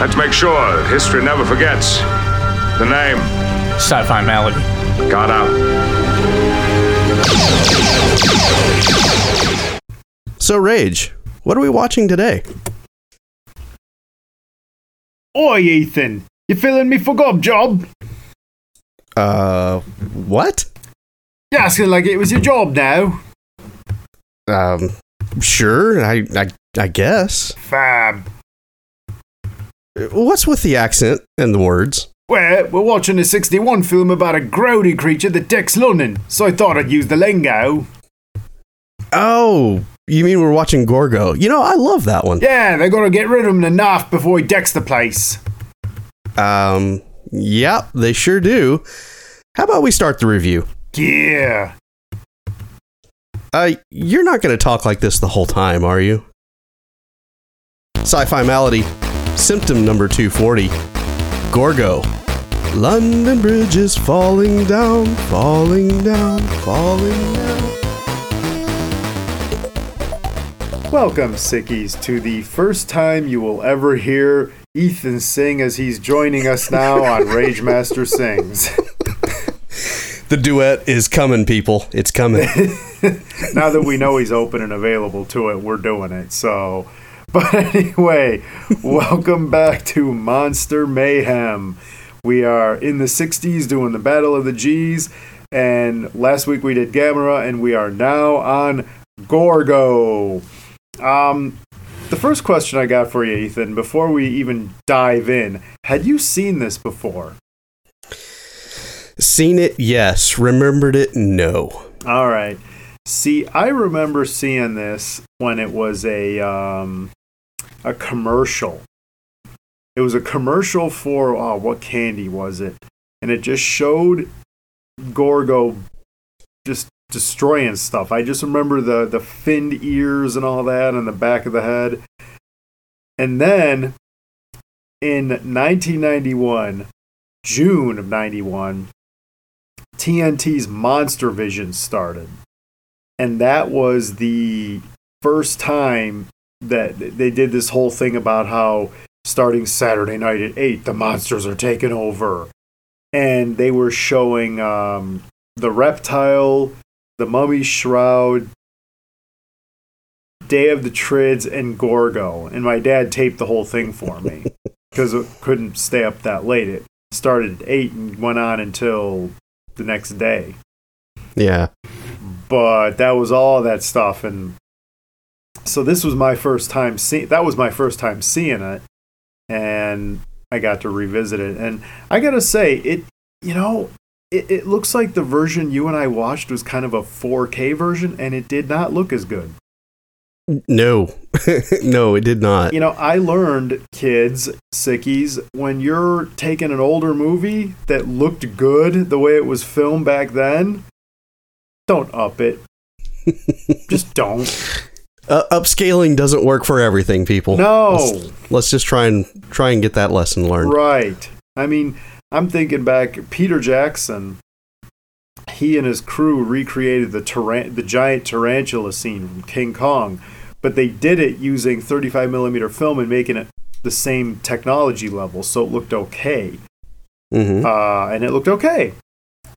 Let's make sure that history never forgets. The name. Sci-fi malady. Got out. So, Rage, what are we watching today? Oi, Ethan. You feeling me for gob job? Uh, what? You asking like it was your job now? Um, sure, I, I, I guess. Fab. What's with the accent and the words? Well, we're watching a 61 film about a grody creature that decks London, so I thought I'd use the lingo. Oh, you mean we're watching Gorgo? You know, I love that one. Yeah, they gotta get rid of him enough before he decks the place. Um, yep, they sure do. How about we start the review? Yeah. Uh, you're not going to talk like this the whole time, are you? Sci fi malady, symptom number 240 Gorgo. London Bridge is falling down, falling down, falling down. Welcome, sickies, to the first time you will ever hear Ethan sing as he's joining us now on Rage Master Sings. The duet is coming, people. It's coming. now that we know he's open and available to it, we're doing it. So, but anyway, welcome back to Monster Mayhem. We are in the 60s doing the Battle of the G's, and last week we did Gamera, and we are now on Gorgo. Um, the first question I got for you, Ethan, before we even dive in, had you seen this before? Seen it? Yes. Remembered it? No. All right. See, I remember seeing this when it was a um, a commercial. It was a commercial for oh, what candy was it? And it just showed Gorgo just destroying stuff. I just remember the the finned ears and all that on the back of the head. And then in 1991, June of 91, TNT's Monster Vision started. And that was the first time that they did this whole thing about how starting Saturday night at 8, the monsters are taking over. And they were showing um, the reptile, the mummy shroud, Day of the Triffids, and Gorgo. And my dad taped the whole thing for me because it couldn't stay up that late. It started at 8 and went on until the next day. Yeah. But that was all that stuff and so this was my first time see that was my first time seeing it and I got to revisit it and I got to say it you know it, it looks like the version you and I watched was kind of a 4K version and it did not look as good. No. no, it did not. You know, I learned, kids, sickies, when you're taking an older movie that looked good the way it was filmed back then, don't up it. just don't. Uh, upscaling doesn't work for everything, people. No. Let's, let's just try and try and get that lesson learned. Right. I mean, I'm thinking back Peter Jackson he and his crew recreated the taran- the giant tarantula scene from King Kong but they did it using 35 millimeter film and making it the same technology level, so it looked okay. Mm-hmm. Uh, and it looked okay.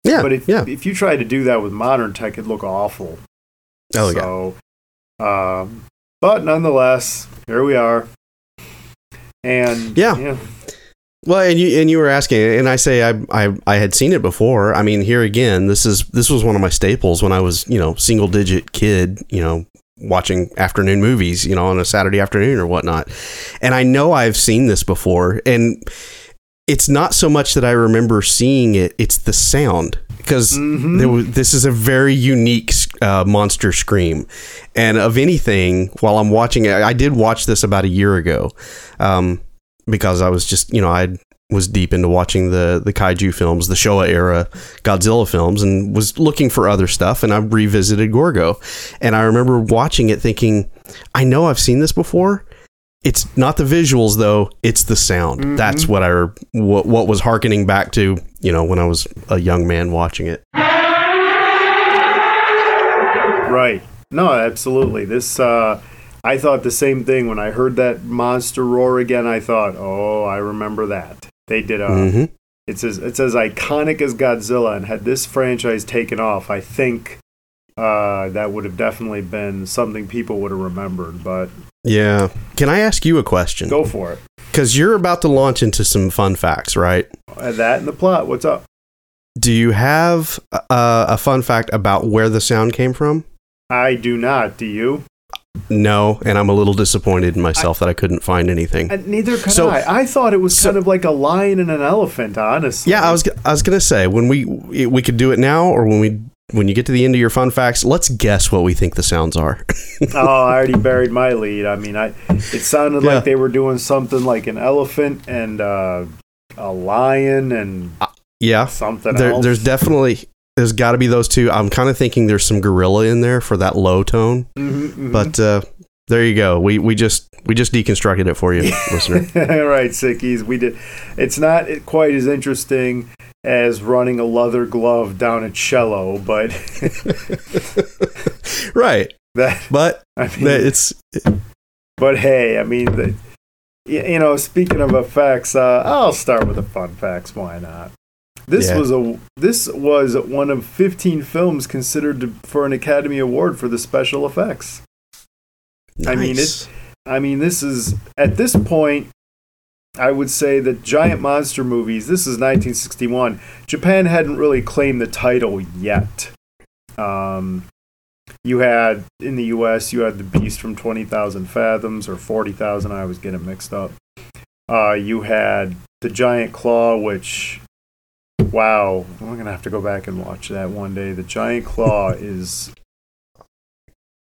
Yeah, but if yeah. if you tried to do that with modern tech, it'd look awful. Oh so, yeah. Um, but nonetheless, here we are. And yeah. yeah. Well, and you and you were asking, and I say I, I I had seen it before. I mean, here again, this is this was one of my staples when I was you know single digit kid, you know, watching afternoon movies, you know, on a Saturday afternoon or whatnot. And I know I've seen this before, and it's not so much that I remember seeing it; it's the sound because mm-hmm. this is a very unique uh, monster scream. And of anything, while I'm watching it, I did watch this about a year ago um, because I was just, you know, I was deep into watching the the kaiju films, the Showa era Godzilla films, and was looking for other stuff. And I revisited Gorgo, and I remember watching it, thinking, I know I've seen this before. It's not the visuals though; it's the sound. Mm-hmm. That's what I what, what was harkening back to, you know, when I was a young man watching it. Right. No, absolutely. This uh, I thought the same thing when I heard that monster roar again. I thought, oh, I remember that. They did a. hmm It's as it's as iconic as Godzilla, and had this franchise taken off, I think uh, that would have definitely been something people would have remembered. But Yeah. Can I ask you a question? go for it. Because you're about to launch into some fun facts, right? That and the plot. What's up? Do you have uh, a fun fact about where the sound came from? I do not. Do you? No, and I'm a little disappointed in myself that I couldn't find anything. Neither could So- I. I thought it was so- kind of like a lion and an elephant. Honestly. Yeah, I was I was gonna say when we we could do it now or when we when you get to the end of your fun facts, let's guess what we think the sounds are. oh, I already buried my lead. I mean, I it sounded Yeah. like they were doing something like an elephant and uh, a lion and yeah, something there, else. there's definitely there's got to be those two. I'm kind of thinking there's some gorilla in there for that low tone, Mhm, mhm. but uh, there you go. We we just we just deconstructed it for you, listener. All right, sickies. We did. It's not quite as interesting as running a leather glove down a cello, but right, that. but I mean, that it's but hey, I mean, the, you know, speaking of effects, uh, I'll start with the fun facts. Why not? This Yeah. was a this was one of 15 films considered to, for an Academy Award for the special effects. I mean, nice. I mean, this is at this point. I would say that giant monster movies. This is 1961. Japan hadn't really claimed the title yet. Um, you had in the U.S. You had the Beast from 20,000 Fathoms or 40,000. I always get it mixed up. Uh, you had the Giant Claw, which, wow, I'm gonna have to go back and watch that one day. The Giant Claw is.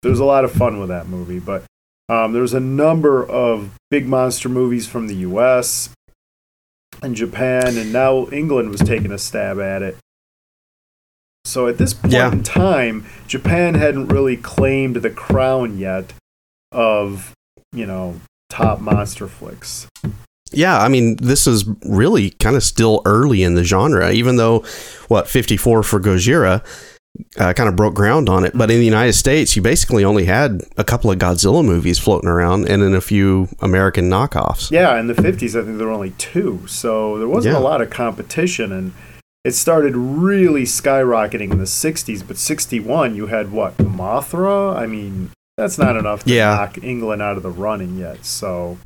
There's a lot of fun with that movie, but um, there's a number of big monster movies from the U.S. and Japan, and now England was taking a stab at it. So at this point Yeah. in time, Japan hadn't really claimed the crown yet of, you know, top monster flicks. Yeah, I mean, this is really kind of still early in the genre, even though what 54 for Gojira uh, kind of broke ground on it. But in the United States, you basically only had a couple of Godzilla movies floating around and then a few American knockoffs. Yeah, in the 50s, I think there were only two. So there wasn't Yeah. a lot of competition. And it started really skyrocketing in the 60s. But 61, you had what? Mothra? I mean, that's not enough to Yeah. knock England out of the running yet. So,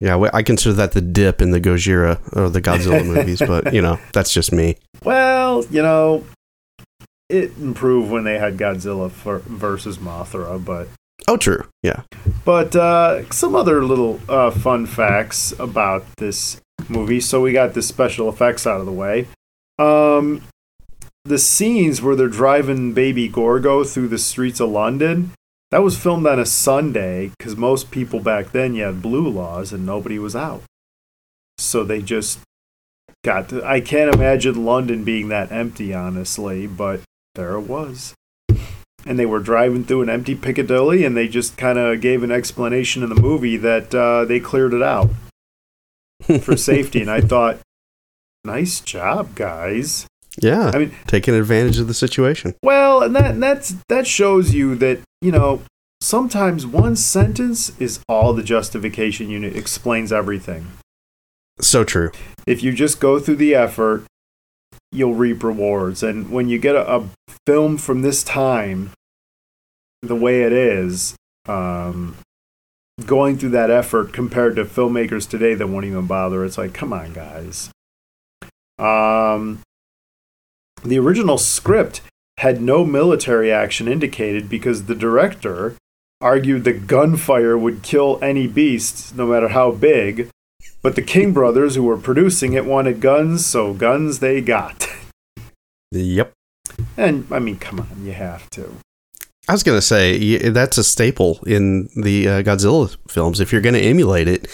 Yeah, I consider that the dip in the Gojira or the Godzilla movies, but you know, that's just me. well, you know, it improved when they had Godzilla for, versus Mothra. But Oh, true. Yeah. But uh, some other little uh, fun facts about this movie. So we got the special effects out of the way. Um, the scenes where they're driving baby Gorgo through the streets of London, that was filmed on a Sunday because most people back then you had blue laws and nobody was out. So they just got. To, I can't imagine London being that empty, honestly, but there it was and they were driving through an empty Piccadilly, and they just kind of gave an explanation in the movie that uh, they cleared it out for safety. And I thought, nice job, guys. yeah. I mean, Taking advantage of the situation. well, and that and that's that shows you that you know sometimes one sentence is all the justification you need, explains everything. So true. If you just go through the effort, you'll reap rewards. And when you get a, a film from this time, the way it is, um, going through that effort compared to filmmakers today that won't even bother, it's like, come on, guys. Um, the original script had no military action indicated because the director argued that gunfire would kill any beast, no matter how big. But the King brothers, who were producing it, wanted guns, so guns they got. Yep. And I mean, come on, you have to. I was going to say that's a staple in the uh, Godzilla films. If you're going to emulate it,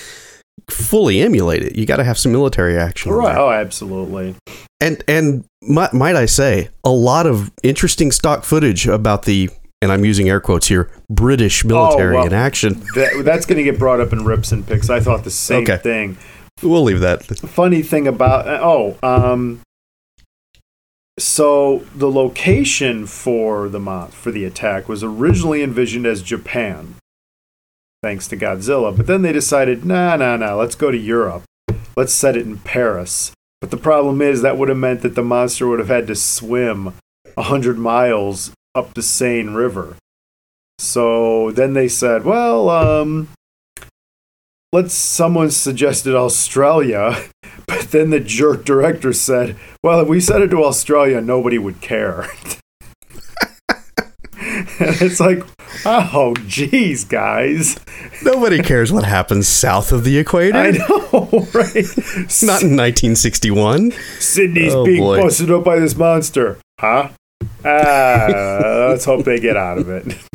fully emulate it, you got to have some military action. Right? Oh, absolutely. And and might, might I say, a lot of interesting stock footage about the and I'm using air quotes here British military well. in action. That, that's going to get brought up in rips and picks. I thought the same Okay. thing. We'll leave that. funny thing about oh um so the location for the for the attack was originally envisioned as Japan thanks to Godzilla. But then they decided, nah, nah, nah, let's go to Europe. Let's set it in Paris. But the problem is that would have meant that the monster would have had to swim a hundred miles up the Seine River. So then they said, well, um, let's. Someone suggested Australia, but then the jerk director said, well, if we set it to Australia, nobody would care. and it's like, oh, geez, guys. Nobody cares what happens south of the equator. I know, right? Not in 1961. Sydney's Oh, being boy. busted up by this monster. Huh? Ah, let's hope they get out of it.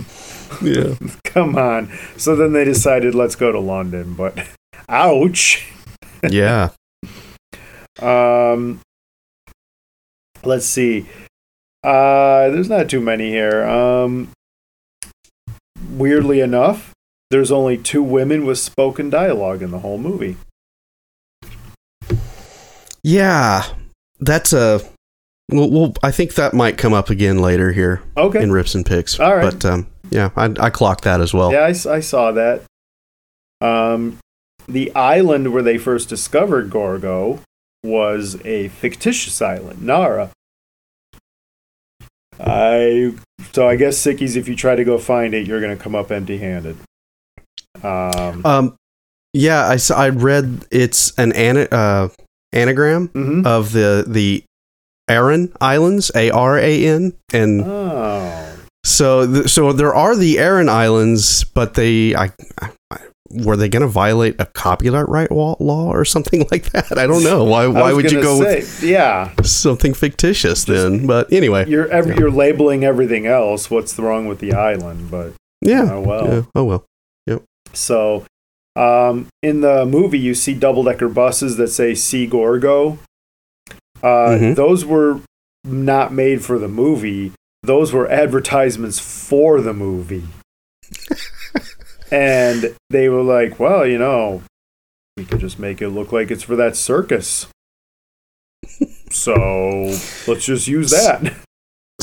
Yeah. Come on. So then they decided, let's go to London. But, ouch. Yeah. Um, let's see. Uh, there's not too many here. Um, weirdly enough, there's only two women with spoken dialogue in the whole movie. Yeah. That's a. Well, well, I think that might come up again later here Okay. in rips and picks. All right. But um, yeah, I, I clocked that as well. Yeah, I saw that. Um, the island where they first discovered Gorgo was a fictitious island, Nara. I so I guess sickies, if you try to go find it, you're gonna come up empty-handed. Um, Um, yeah, I I read it's an ana- uh, anagram mhm. of the the Aran Islands, A R A N, and Oh, so th- so there are the Aran Islands, but they I, I were they going to violate a copyright right law or something like that? I don't know. Why why would you go with Yeah, something fictitious then? But anyway, you're ev- you're labeling everything else. What's wrong with the island? But yeah. oh well. yeah. Oh well. Yep. So, um, in the movie, you see double decker buses that say "See Gorgo." Uh, Mhm. Those were not made for the movie. Those were advertisements for the movie. and they were like, well, you know, we could just make it look like it's for that circus. so let's just use that.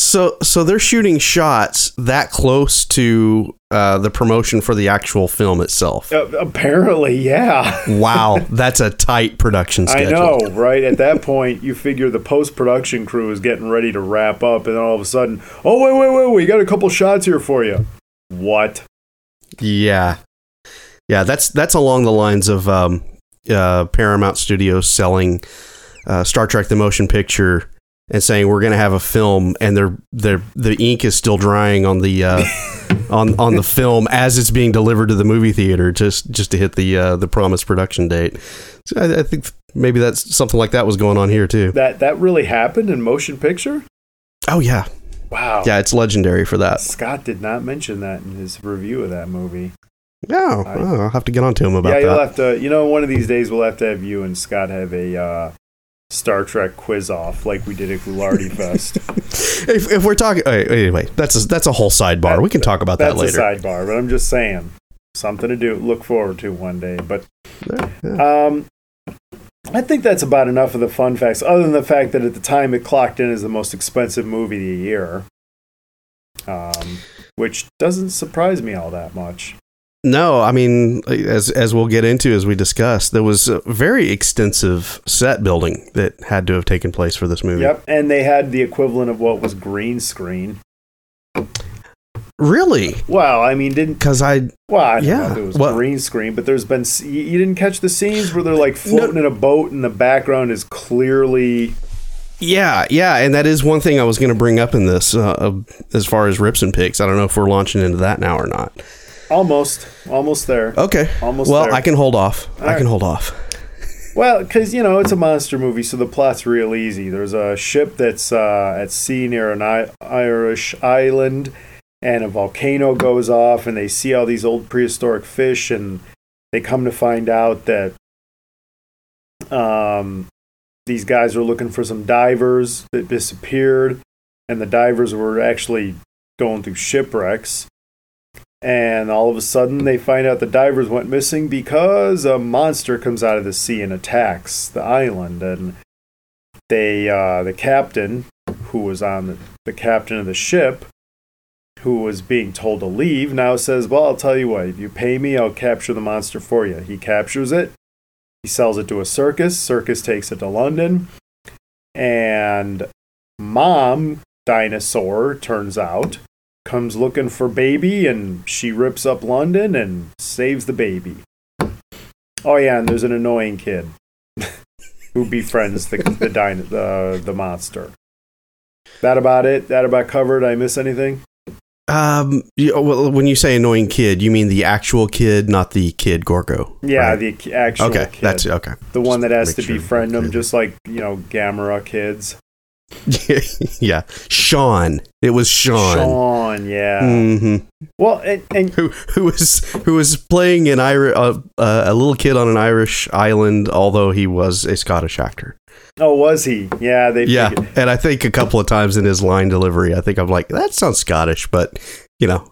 So so they're shooting shots that close to uh, the promotion for the actual film itself. Uh, apparently, yeah. Wow, that's a tight production I schedule. know, right? At that point, you figure the post production crew is getting ready to wrap up, and then all of a sudden, oh wait, wait, wait, we got a couple shots here for you. What? Yeah, yeah. That's that's along the lines of um, uh, Paramount Studios selling uh, Star Trek: The Motion Picture and saying we're going to have a film, and they're they're the ink is still drying on the uh, on on the film as it's being delivered to the movie theater, just just to hit the uh, the promised production date. So I, I think maybe that's something like that was going on here too. That that really happened in motion picture? Oh yeah, Wow. yeah. It's legendary for that. Scott did not mention that in his review of that movie. Oh, I- oh, I'll have to get on to him about that. yeah, you'll have to. You know, one of these days we'll have to have you and Scott have a uh, Star Trek quiz off like we did at Ghoulardi Fest. if, if we're talking anyway, that's a, that's a whole sidebar. That- we can talk about that That's later. a sidebar, but I'm just saying something to do, look forward to one day. But. Um, I think that's about enough of the fun facts, other than the fact that at the time it clocked in as the most expensive movie of the year, um, which doesn't surprise me all that much. No, I mean, as as we'll get into as we discuss, there was a very extensive set building that had to have taken place for this movie. Yep, and they had the equivalent of what was green screen. Really? Well, I mean, didn't Because I well, I Yeah, it was well- green screen, but there's been you didn't catch the scenes where they're like floating in a boat and the background is clearly yeah yeah, and that is one thing I was going to bring up in this uh, uh, as far as rips and picks. I don't know if we're launching into that now or not. Almost almost there. Okay. Almost well, there. I can hold off. All I can hold off. Well, because you know it's a monster movie, so the plot's real easy. There's a ship that's uh, at sea near an I- Irish island, and a volcano goes off, and they see all these old prehistoric fish, and they come to find out that um, these guys are looking for some divers that disappeared, and the divers were actually going through shipwrecks. And all of a sudden, they find out the divers went missing because a monster comes out of the sea and attacks the island. And they, uh, the captain, who was on the, the captain of the ship, who was being told to leave, now says, Well, I'll tell you what, if you pay me, I'll capture the monster for you. He captures it, he sells it to a circus, circus takes it to London, and mom, dinosaur, turns out, comes looking for baby, and she rips up London and saves the baby. Oh, yeah, and there's an annoying kid who befriends the, the, dino- the, the monster. That about it? That about covered? I miss anything? Um, you, well, when you say annoying kid, you mean the actual kid, not the kid Gorgo. Yeah, right? the actual okay, kid. that's okay. the one that has to sure befriend them, just like you know Gamera kids. yeah, Sean. It was Sean. Sean, yeah. hmm Well, and, and Who who was who was playing an Irish uh, uh, a little kid on an Irish island, although he was a Scottish actor. oh, was he? Yeah, they. Yeah, figured- and I think a couple of times in his line delivery, I think I'm like, that sounds Scottish, but you know,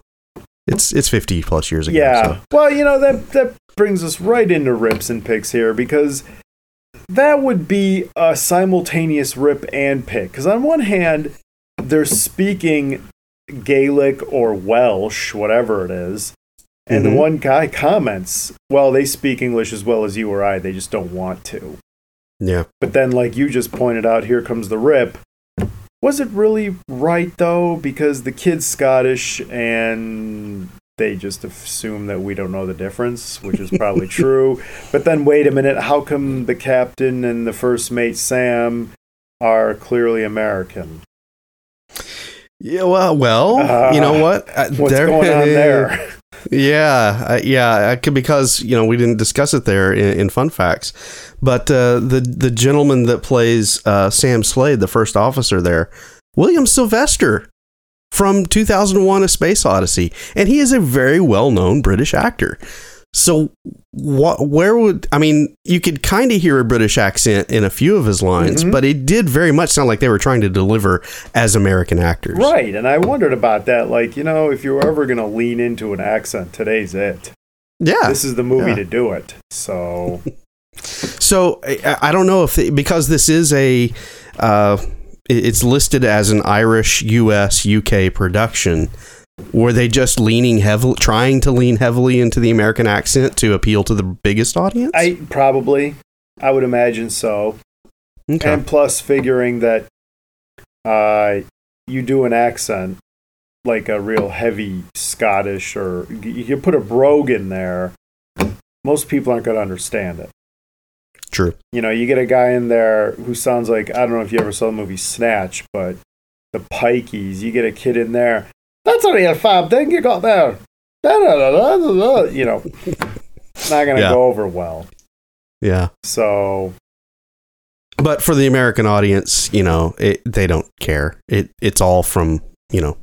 it's it's 50 plus years ago. Yeah. so. Well, you know that that brings us right into rips and picks here because that would be a simultaneous rip and pick. Because on one hand, they're speaking Gaelic or Welsh, whatever it is. And Mhm. the one guy comments, well, they speak English as well as you or I, they just don't want to. yeah. But then, like you just pointed out, here comes the rip. Was it really right though? Because the kid's Scottish and they just assume that we don't know the difference, which is probably true. But then, wait a minute, how come the captain and the first mate Sam are clearly American? Yeah, well, well, Uh, you know what? Uh, What's there- going on there? Yeah, uh, yeah, because you know we didn't discuss it there in, in fun facts, but uh, the the gentleman that plays uh, Sam Slade, the first officer there, William Sylvester from 2001: A Space Odyssey, and he is a very well known British actor. So, what? Where would I mean? You could kind of hear a British accent in a few of his lines, Mhm. but it did very much sound like they were trying to deliver as American actors. Right, and I wondered about that. Like, you know, if you're ever going to lean into an accent, today's it. Yeah. This is the movie Yeah. to do it. So, So I, I don't know if the, because this is a uh, it's listed as an Irish U.S. UK production. Were they just leaning heavily, trying to lean heavily into the American accent to appeal to the biggest audience? I probably, I would imagine so. okay. And plus, figuring that uh, you do an accent like a real heavy Scottish, or you you put a brogue in there, most people aren't going to understand it. True. You know, you get a guy in there who sounds like I don't know if you ever saw the movie Snatch, but the Pikeys. You get a kid in there. That's only a fab thing you got there. Da-da-da-da-da-da. You know, not going to Yeah. go over well. Yeah. So But for the American audience, you know, it, they don't care. It it's all from you know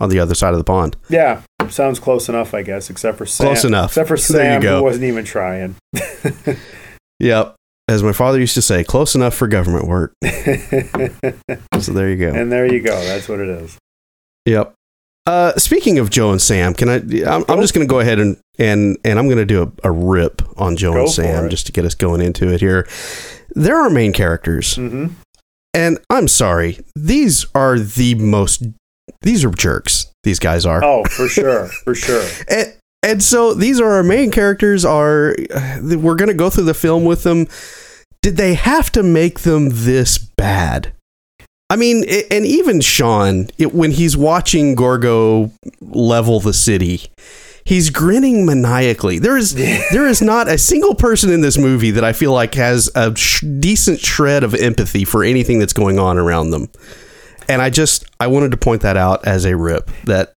on the other side of the pond. yeah, sounds close enough, I guess. Except for Sam. Close enough. Except for Sam, who wasn't even trying. Yep. As my father used to say, close enough for government work. So there you go. and there you go. That's what it is. Yep. Uh, speaking of Joe and Sam, can I? I'm, I'm just going to go ahead and and and I'm going to do a, a rip on Joe Go and Sam just to get us going into it here. There are main characters, hmm and I'm sorry, these are the most. These are jerks. These guys are. Oh, for sure, for sure. And, and so these are our main characters. Are we're going to go through the film with them? Did they have to make them this bad? I mean, i- and even Sean, it, when he's watching Gorgo level the city, he's grinning maniacally. There is there is not a single person in this movie that I feel like has a sh- decent shred of empathy for anything that's going on around them. And I just I wanted to point that out as a rip that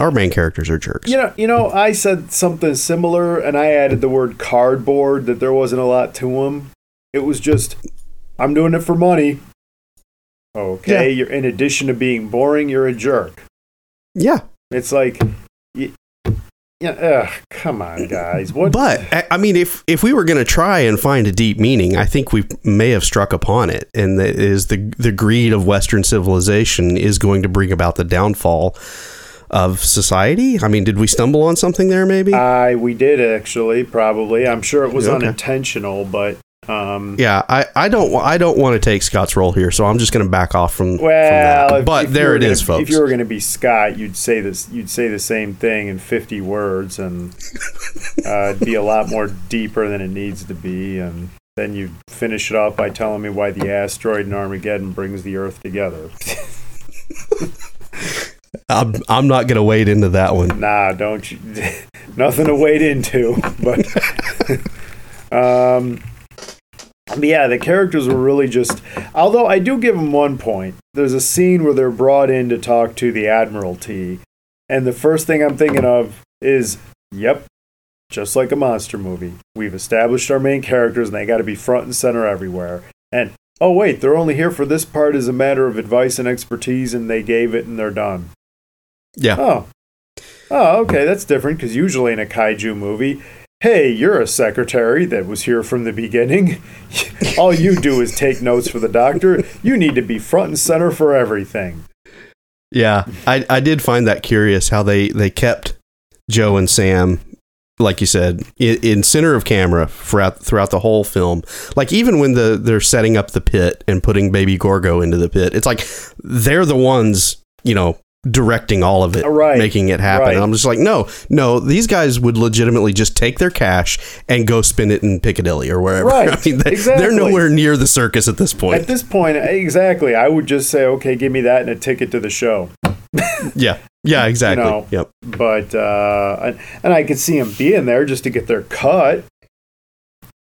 our main characters are jerks. You know, you know, I said something similar, and I added the word cardboard. That there wasn't a lot to them. It was just, I'm doing it for money. Okay, you're in addition to being boring, you're a jerk. Yeah. It's like, y- yeah, ugh, come on, guys. What? But I- I mean, if if we were going to try and find a deep meaning, I think we may have struck upon it, and that is the the greed of Western civilization is going to bring about the downfall of society. I mean, did we stumble on something there? Maybe. I we did actually probably. I'm sure it was Okay. unintentional, but Um, Yeah, I, I don't I don't want to take Scott's role here, so I'm just going to back off from, from well, that. if- But if there it gonna- is, folks. If you were going to be Scott, you'd say this. You'd say the same thing in 50 words, and uh, it'd be a lot more deeper than it needs to be. And then you finish it off by telling me why the asteroid in Armageddon brings the Earth together. I'm I'm not to wade into that one. nah, don't you? Nothing to wade into. But um, yeah, the characters were really just. Although I do give them one point. There's a scene where they're brought in to talk to the Admiralty, and the first thing I'm thinking of is, yep, just like a monster movie. We've established our main characters, and they got to be front and center everywhere. And oh wait, they're only here for this part as a matter of advice and expertise, and they gave it, and they're done. Yeah. Oh. Oh, okay, that's different because usually in a kaiju movie, hey, you're a secretary that was here from the beginning. All you do is take notes for the doctor. You need to be front and center for everything. Yeah, I, I did find that curious how they, they kept Joe and Sam, like you said, in, in center of camera throughout throughout the whole film. Like even when the they're setting up the pit and putting Baby Gorgo into the pit, it's like they're the ones, you know, directing all of it, Right, making it happen. right. And I'm just like, no, no, these guys would legitimately just take their cash and go spend it in Piccadilly or wherever. Right, I mean, they, exactly. they're nowhere near the circus at this point. At this point, exactly, I would just say, okay, give me that and a ticket to the show. yeah, yeah, exactly. know, yep. But uh, and, and I could see them being there just to get their cut.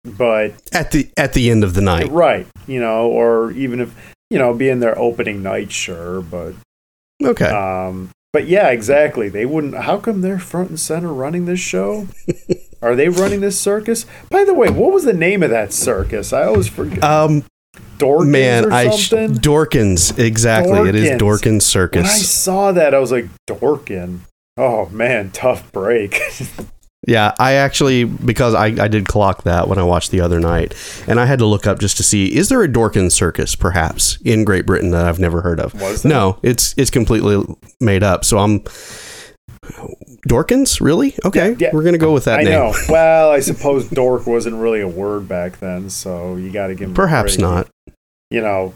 But At the at the end of the night. right, you know, or even if you know, being their opening night, sure, but Okay. Um, but yeah, exactly. They wouldn't. How come they're front and center running this show? Are they running this circus? By the way, what was the name of that circus? I always forget. um, Dorkins man, or I sh-. Dorkins exactly. It is Dorkins. Circus. when I saw that, I was like, Dorkin. Oh man, tough break. Yeah, I actually because I, I did clock that when I watched the other night, and I had to look up just to see is there a Dorkin Circus perhaps in Great Britain that I've never heard of. Was? No, it's it's completely made up. So I'm Dorkins, really? Okay, Yeah, yeah. we're gonna go with that I name. know. Well, I suppose dork wasn't really a word back then, so you got to give. Perhaps not. You know.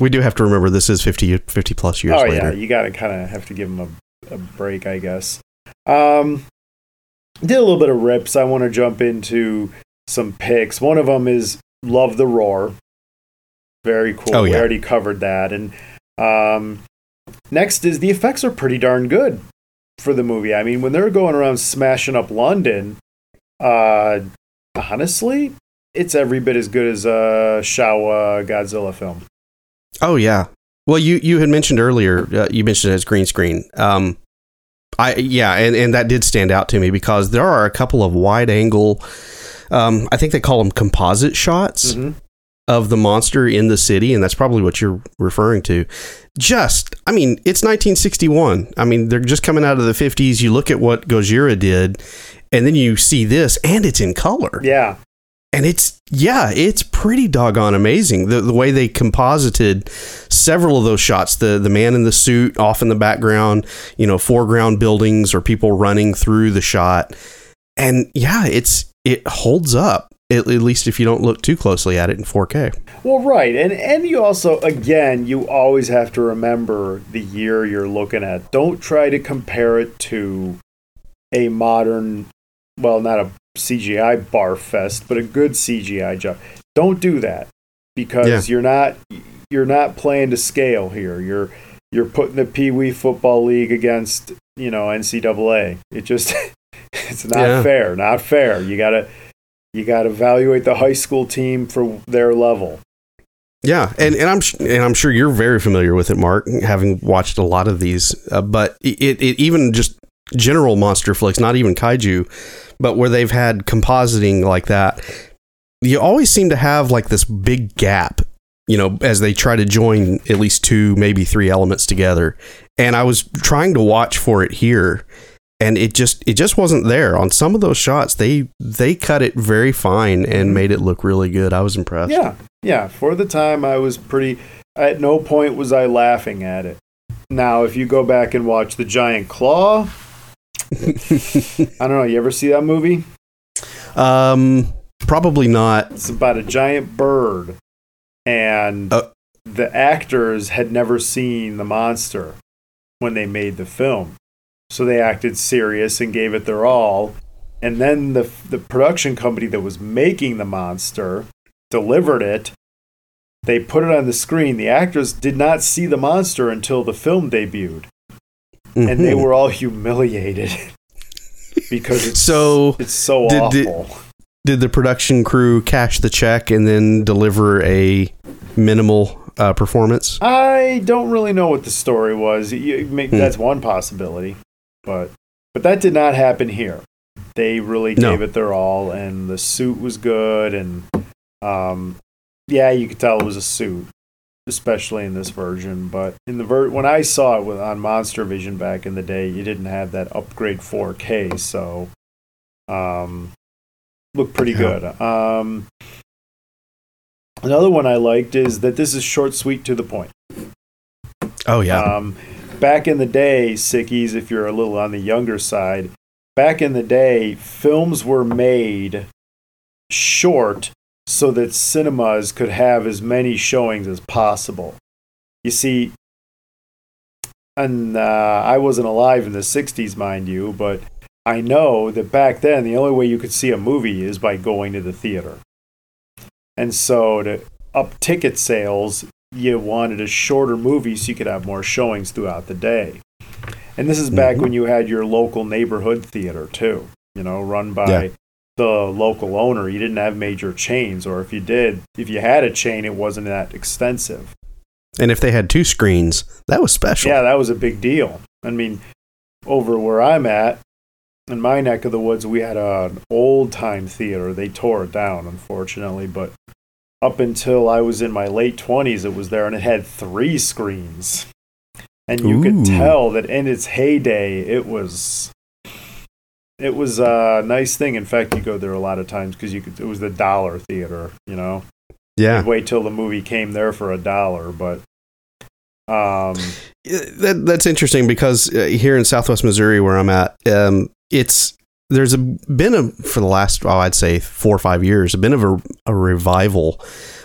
We do have to remember this is 50, 50 plus years oh later. yeah, you got to kind of have to give them a, a break, I guess. Um, did a little bit of rips. I want to jump into some picks. One of them is "Love the Roar." Very cool. Oh, We already covered that. And um, next is the effects are pretty darn good for the movie. I mean, when they're going around smashing up London, uh, honestly, it's every bit as good as a Showa Godzilla film. Oh yeah. Well, you you had mentioned earlier. Uh, you mentioned it as green screen. Um, I yeah, and and that did stand out to me because there are a couple of wide angle. Um, I think they call them composite shots Mhm. of the monster in the city, and that's probably what you're referring to. Just, I mean, it's 1961. I mean, they're just coming out of the 50s. You look at what Gojira did, and then you see this, and it's in color Yeah. And it's yeah it's pretty doggone amazing. The, the way they composited several of those shots the the man in the suit off in the background you know foreground buildings or people running through the shot. And yeah it's it holds up at, at least if you don't look too closely at it in 4k Well, right, and and you also again you always have to remember the year you're looking at. Don't try to compare it to a modern, well, not a CGI bar fest, but a good CGI job. Don't do that because Yeah. you're not you're not playing to scale here. You're you're putting the Pee Wee Football League against you know NCAA. It just it's not Yeah. fair. Not fair. You gotta you gotta evaluate the high school team for their level. Yeah, and, and I'm and I'm sure you're very familiar with it, Mark, having watched a lot of these. Uh, but it, it even just general monster flicks, not even kaiju, but where they've had compositing like that, you always seem to have like this big gap, you know, as they try to join at least two, maybe three elements together. And I was trying to watch for it here, and it just it just wasn't there on some of those shots. They they cut it very fine and made it look really good. I was impressed. Yeah, yeah. For the time, I was pretty. At no point was I laughing at it. Now, if you go back and watch the Giant Claw, I don't know. You ever see that movie? Um, probably not. It's about a giant bird, and Uh. the actors had never seen the monster when they made the film, so they acted serious and gave it their all. And then the the production company that was making the monster delivered it. They put it on the screen. The actors did not see the monster until the film debuted, and they Mhm. were all humiliated because it's So it's so did- did- awful. did the production crew cash the check and then deliver a minimal uh, performance? I don't really know what the story was. You, may- Hmm. That's one possibility, but but that did not happen here. They really No. gave it their all, and the suit was good, and um, yeah, you could tell it was a suit, especially in this version. But in the ver- when I saw it with, on Monster Vision back in the day, you didn't have that upgrade 4K, so um, looked pretty Yeah. good. Um, another one I liked is that this is short, sweet, to the point. Oh yeah, Um, back in the day, sickies, if you're a little on the younger side, back in the day, films were made short so that cinemas could have as many showings as possible. You see, and uh, I wasn't alive in the 60s, mind you, but I know that back then the only way you could see a movie is by going to the theater. And so to up ticket sales, you wanted a shorter movie so you could have more showings throughout the day. And this is back Mhm. when you had your local neighborhood theater too, you know, run by Yeah. The local owner. You didn't have major chains, or if you did, if you had a chain, it wasn't that extensive. and if they had two screens, that was special. Yeah, that was a big deal. I mean, over where I'm at, in my neck of the woods, we had an old time theater. They tore it down, unfortunately, but up until I was in my late 20s, it was there and it had three screens. And you Ooh. could tell that in its heyday, it was. It was a nice thing. In fact, you go there a lot of times because you could. It was the dollar theater, you know yeah. wait till the movie came there for a dollar, but um, That, that's interesting because uh, here in Southwest Missouri, where I'm at, um, it's there's a, been a for the last oh I'd say four or five years, a bit of a, a revival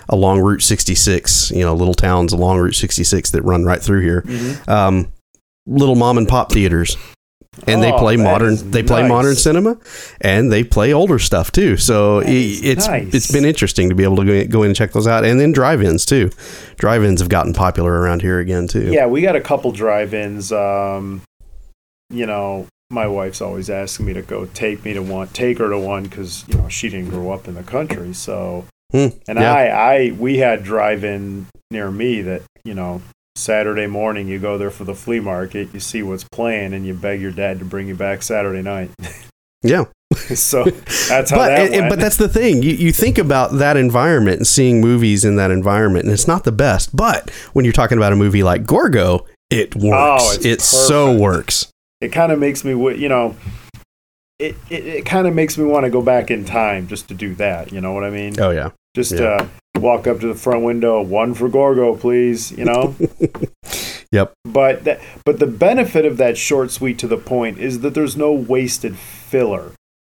along Route 66. You know, little towns along Route 66 that run right through here. Um, little mom and pop theaters. And they Oh, play modern. They play nice. modern cinema, and they play older stuff too. So That i- is it's nice. it's been interesting to be able to go in, go in and check those out. And then drive-ins too. Drive-ins have gotten popular around here again too. yeah, we got a couple drive-ins. Um, you know, my wife's always asking me to go take me to one, take her to one because you know she didn't grow up in the country. So, Hmm, and yeah. I, I, we had drive-in near me that you know Saturday morning you go there for the flea market, you see what's playing, and you beg your dad to bring you back Saturday night. Yeah. so that's how but that and- and- went. but that's the thing. You you think about that environment and seeing movies in that environment, and it's not the best. But when you're talking about a movie like Gorgo, it works. Oh, it so works. it kind of makes me you know it, it, it kind of makes me want to go back in time just to do that you know what i mean Oh yeah. just yeah. uh walk up to the front window one for gorgo please you know Yep. but that but the benefit of that short sweet to the point is that there's no wasted filler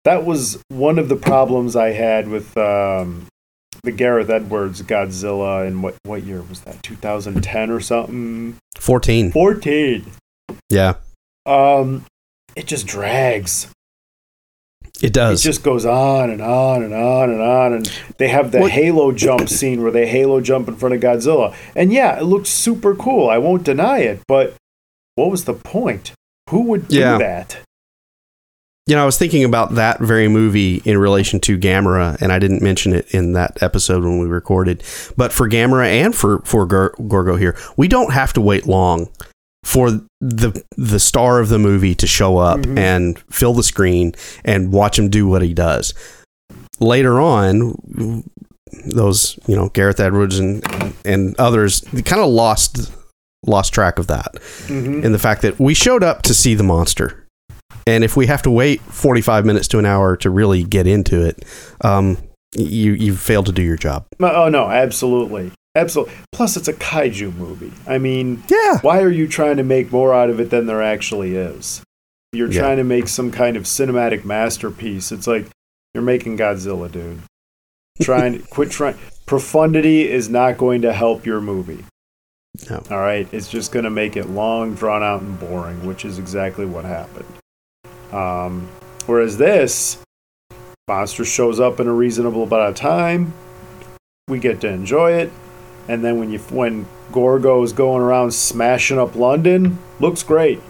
that was one of the problems i had with um the Gareth Edwards Godzilla in what what year was that? 2010 or something? Fourteen. 14. Yeah. Um it just drags. It does. It just goes on and on and on and on. And they have the What- Halo jump scene where they Halo jump in front of Godzilla. And yeah, it looks super cool. I won't deny it. But what was the point? Who would do Yeah. that? you know, I was thinking about that very movie in relation to Gamera, and I didn't mention it in that episode when we recorded. But for Gamera and for for Gorgo here, we don't have to wait long for the the star of the movie to show up Mhm. and fill the screen and watch him do what he does. Later on, those you know Gareth Edwards and and others kind of lost lost track of that hmm in the fact that we showed up to see the monster. And if we have to wait 45 minutes to an hour to really get into it, um, you you failed to do your job. Oh, no, absolutely. Absolutely. Plus, it's a kaiju movie. I mean, Yeah. why are you trying to make more out of it than there actually is? You're Yeah. trying to make some kind of cinematic masterpiece. It's like you're making Godzilla, dude. trying to quit trying. Profundity is not going to help your movie. No. All right, it's just going to make it long, drawn out, and boring, which is exactly what happened. Um, whereas this monster shows up in a reasonable amount of time, we get to enjoy it, and then when you when Gorgo is going around smashing up London, looks great.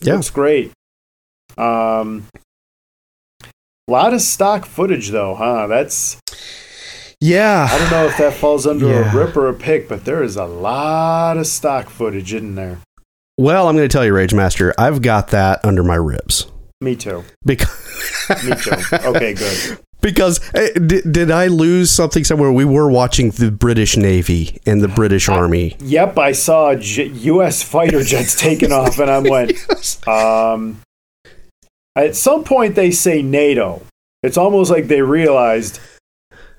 Yeah. Looks great. Um, a lot of stock footage though, huh? That's Yeah. I don't know if that falls under Yeah. a rip or a pick, but there is a lot of stock footage in there. Well, I'm going to tell you, Rage Master, I've got that under my ribs. Me too. Because, Me too. Okay, good. Because eh, did, did I lose something somewhere? We were watching the British Navy and the British Army. Yep, I saw J- U.S. fighter jets taking off, and I went. Um, at some point, they say NATO. It's almost like they realized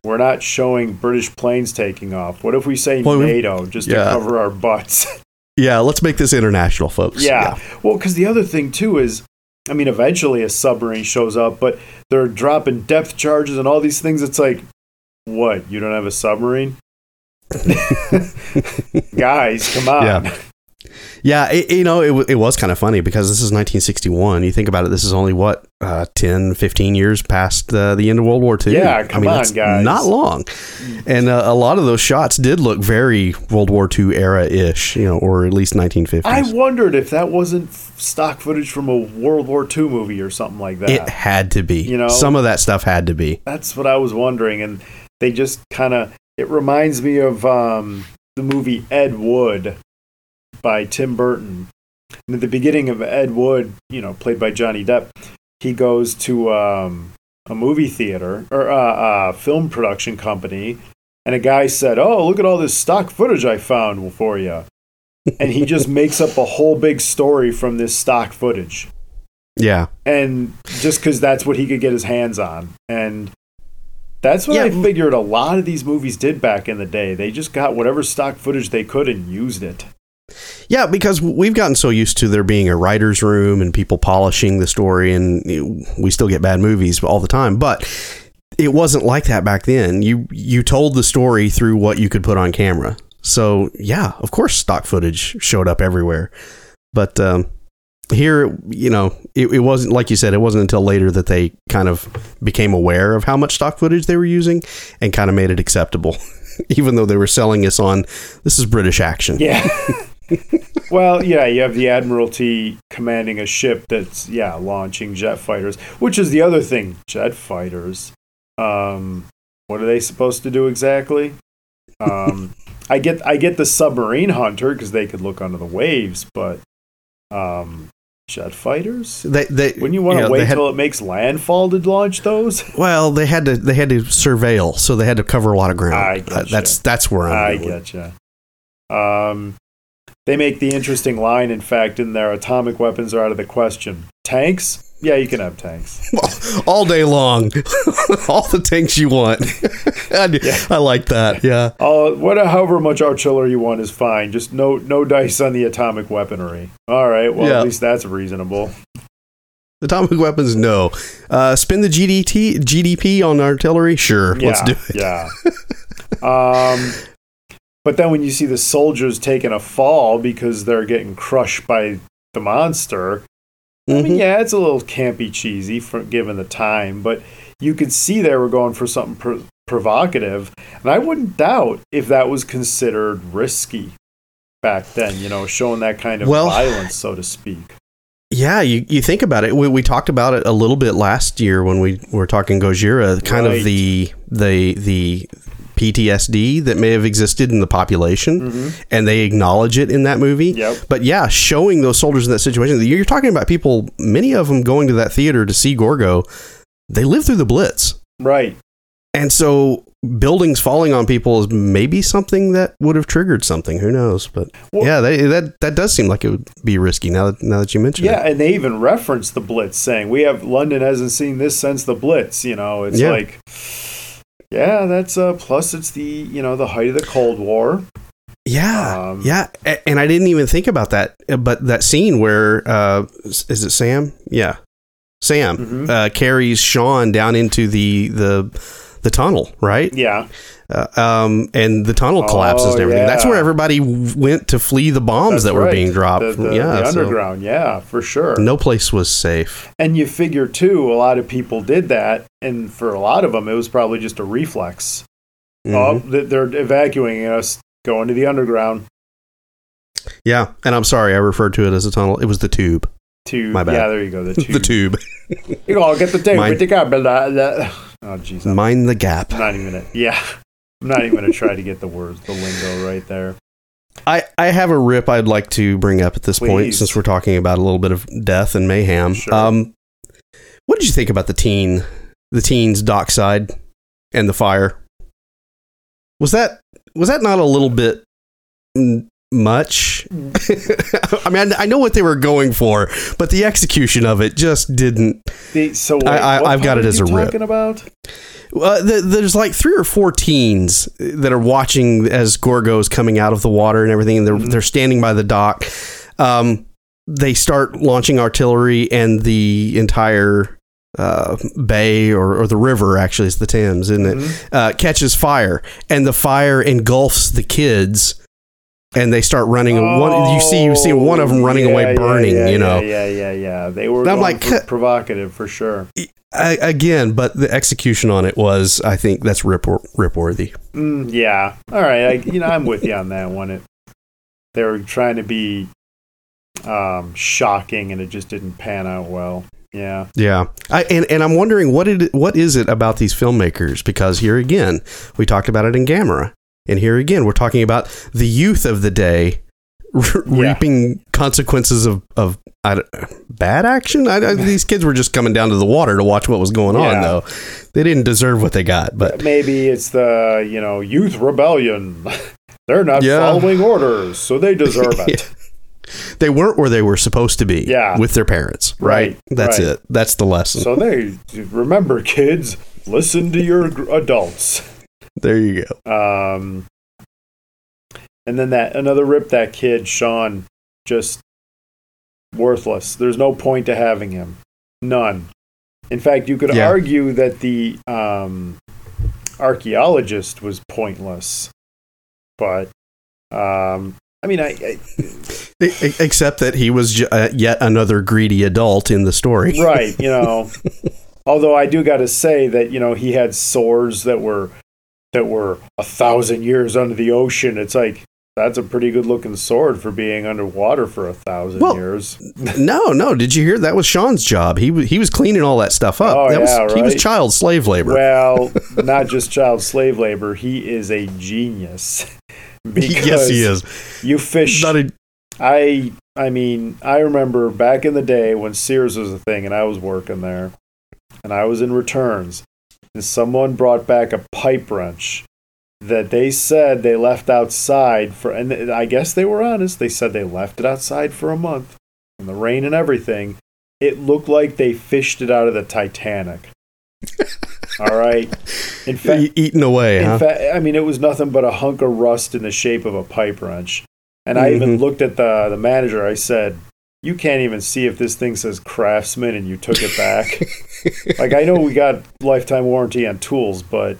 we're not showing British planes taking off. What if we say Well, NATO just to cover our butts? Yeah, let's make this international, folks. Yeah. Well, because the other thing too is, I mean, eventually a submarine shows up, but they're dropping depth charges and all these things. It's like, what? You don't have a submarine? Guys, come on. Yeah. Yeah, it, you know, it, it was kind of funny because this is 1961. You think about it, this is only what, uh, 10, 15 years past uh, the end of World War II. Yeah, come on, that's guys. Not long. And uh, a lot of those shots did look very World War II era ish, you know, or at least 1950s. I wondered if that wasn't stock footage from a World War II movie or something like that. it had to be. You know? Some of that stuff had to be. That's what I was wondering, and they just kind of. It reminds me of um, the movie Ed Wood by Tim Burton. And at the beginning of Ed Wood, you know, played by Johnny Depp, he goes to um, a movie theater or uh, a film production company, and a guy said, "Oh, look at all this stock footage I found for you," and he just makes up a whole big story from this stock footage Yeah. and just because that's what he could get his hands on and that's what Yeah. i figured a lot of these movies did back in the day they just got whatever stock footage they could and used it Yeah, because we've gotten so used to there being a writer's room and people polishing the story, and we still get bad movies all the time. But it wasn't like that back then. You you told the story through what you could put on camera. So yeah, of course, stock footage showed up everywhere. But um, here, you know, it, it wasn't like you said. It wasn't until later that they kind of became aware of how much stock footage they were using and kind of made it acceptable, even though they were selling us on this is British action. yeah well yeah you have the admiralty commanding a ship that's yeah launching jet fighters which is the other thing jet fighters um what are they supposed to do exactly um i get i get the submarine hunter because they could look under the waves but um jet fighters They, they, Wouldn't you want to know, wait had- till it makes landfall to launch those? Well, they had to they had to surveil, so they had to cover a lot of ground. I Uh, that's that's where I'm. I going. getcha. Um, they make the interesting line, in fact, in their atomic weapons are out of the question. Tanks? Yeah, you can have tanks. all day long, all the tanks you want. I, I like that. Yeah, Oh, what, however much artillery you want is fine. Just no, no dice on the atomic weaponry. All right. Well, Yeah. at least that's reasonable. atomic weapons. No, uh, spend the GDT GDP on artillery. Sure, Yeah, let's do it. Yeah. um, but then when you see the soldiers taking a fall because they're getting crushed by the monster, I mean, Mhm. yeah, it's a little campy, cheesy for given the time, but you could see they were going for something pr- provocative, and I wouldn't doubt if that was considered risky back then. You know, showing that kind of Well- violence, so to speak. Yeah, you, you think about it. We, we talked about it a little bit last year when we were talking Gojira, kind Right. of the the the PTSD that may have existed in the population, mm-hmm. and they acknowledge it in that movie. Yep. But yeah, showing those soldiers in that situation, you're talking about people, many of them going to that theater to see Gorgo. They lived through the Blitz, Right. and so buildings falling on people is maybe something that would have triggered something. Who knows? But Well- yeah, they, that that does seem like it would be risky. Now that now that you mention it. Yeah, and they even reference the Blitz, saying we have London hasn't seen this since the Blitz. You know, it's Yeah. like, yeah, that's uh. Plus, it's the you know the height of the Cold War. Yeah, Um, yeah, and I didn't even think about that. uh, But that scene where uh, is it Sam? Yeah, Sam Mhm. uh, carries Sean down into the the the tunnel, right? Yeah. Uh, um, and the tunnel collapses and Oh, everything. That's where everybody w- went to flee the bombs That's that were right. being dropped. The, the- yeah, the so underground. Yeah, for sure. no place was safe. And you figure too, a lot of people did that, and for a lot of them, it was probably just a reflex. Mhm. Oh, they're evacuating us, going to the underground Yeah, and I'm sorry, I referred to it as a tunnel. It was the tube. to. My bad. Yeah, there you go. The tube. The tube. You go get the tube. Mine- with the cable, the- Oh, jeez. Mind the gap. not even gonna. Yeah, I'm not even gonna try to get the words, the lingo right there. I, I have a rip I'd like to bring up at this point since we're talking about a little bit of death and mayhem. Sure. Um, what did you think about the teen, the teens dockside and the fire? Was that was that not a little bit mm, much? I mean, I, I know what they were going for, but the execution of it just didn't. The, so wait, I, I, I've got it as a rip. Talking about? Uh, th there's like three or four teens that are watching as Gorgo is coming out of the water and everything, and they're Mhm. they're standing by the dock. Um, they start launching artillery, and the entire uh, bay or, or the river actually is the Thames, isn't it? Mhm. Uh, catches fire, and the fire engulfs the kids. And they start running. one, you see, you see one of them running Oh, away, burning. yeah, you know, yeah, yeah, yeah, yeah. They were I'm like, for provocative for sure. I, again, but the execution on it was, I think, that's rip rip worthy. Mm, yeah. All right. I, you know, I'm with you on that one. It they were trying to be um, shocking, and it just didn't pan out well. Yeah. Yeah, I, and and I'm wondering what it what is it about these filmmakers? Because here again, we talked about it in Gamera, and here again, we're talking about the youth of the day re- Yeah. reaping consequences of of I bad action. I, I, these kids were just coming down to the water to watch what was going on, though. They didn't deserve what they got, but Maybe it's the you know youth rebellion. They're not Yeah. following orders, so they deserve it. they weren't where they were supposed to be. Yeah. with their parents. Right. Right, That's right. it. That's the lesson. so they remember, kids, listen to your adults. There you go. Um, and then that another rip that kid Sean just worthless. There's no point to having him. None. In fact, you could Yeah. argue that the um, archaeologist was pointless. But um, I mean, I Except that he was j- uh, yet another greedy adult in the story. right, you know. Although I do got to say that you know he had sores that were that were a thousand years under the ocean. It's like that's a pretty good looking sword for being underwater for a thousand Well, years. No, no. Did you hear that was Sean's job? He was he was cleaning all that stuff up. Oh, that was yeah, he was child slave labor. Well, not just child slave labor. He is a genius. yes, he is. You fish. Not a, I I mean, I remember back in the day when Sears was a thing and I was working there and I was in returns and someone brought back a pipe wrench that they said they left outside for and I guess they were honest. They said they left it outside for a month in the rain and everything. It looked like they fished it out of the Titanic. All right. In fact, e- eating away, in huh? fact, I mean, it was nothing but a hunk of rust in the shape of a pipe wrench. And I even Mhm. looked at the the manager. I said, "You can't even see if this thing says Craftsman, and you took it back." like I know we got lifetime warranty on tools, but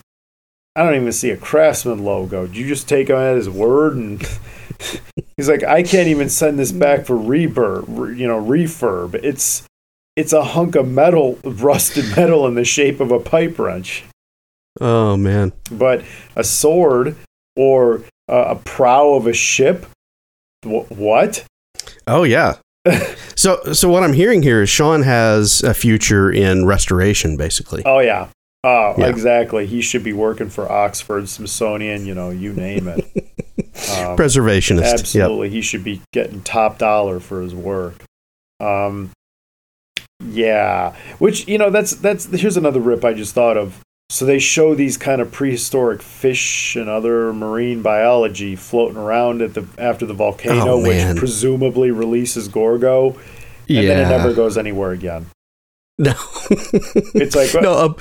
I don't even see a Craftsman logo. Did you just take him at his word? And he's like, "I can't even send this back for rebirth, re- you know, refurb. It's it's a hunk of metal, rusted metal in the shape of a pipe wrench." oh man. but a sword or uh, a prow of a ship Wh- what Oh yeah. so so what I'm hearing here is Sean has a future in restoration, basically. oh yeah oh Yeah. exactly he should be working for oxford smithsonian you know you name it um, Preservationist. Yep. absolutely he should be getting top dollar for his work um yeah which you know that's that's here's another rip i just thought of so they show these kind of prehistoric fish and other marine biology floating around at the after the volcano Oh, which presumably releases gorgo and Yeah. then it never goes anywhere again No. It's like- no. Uh,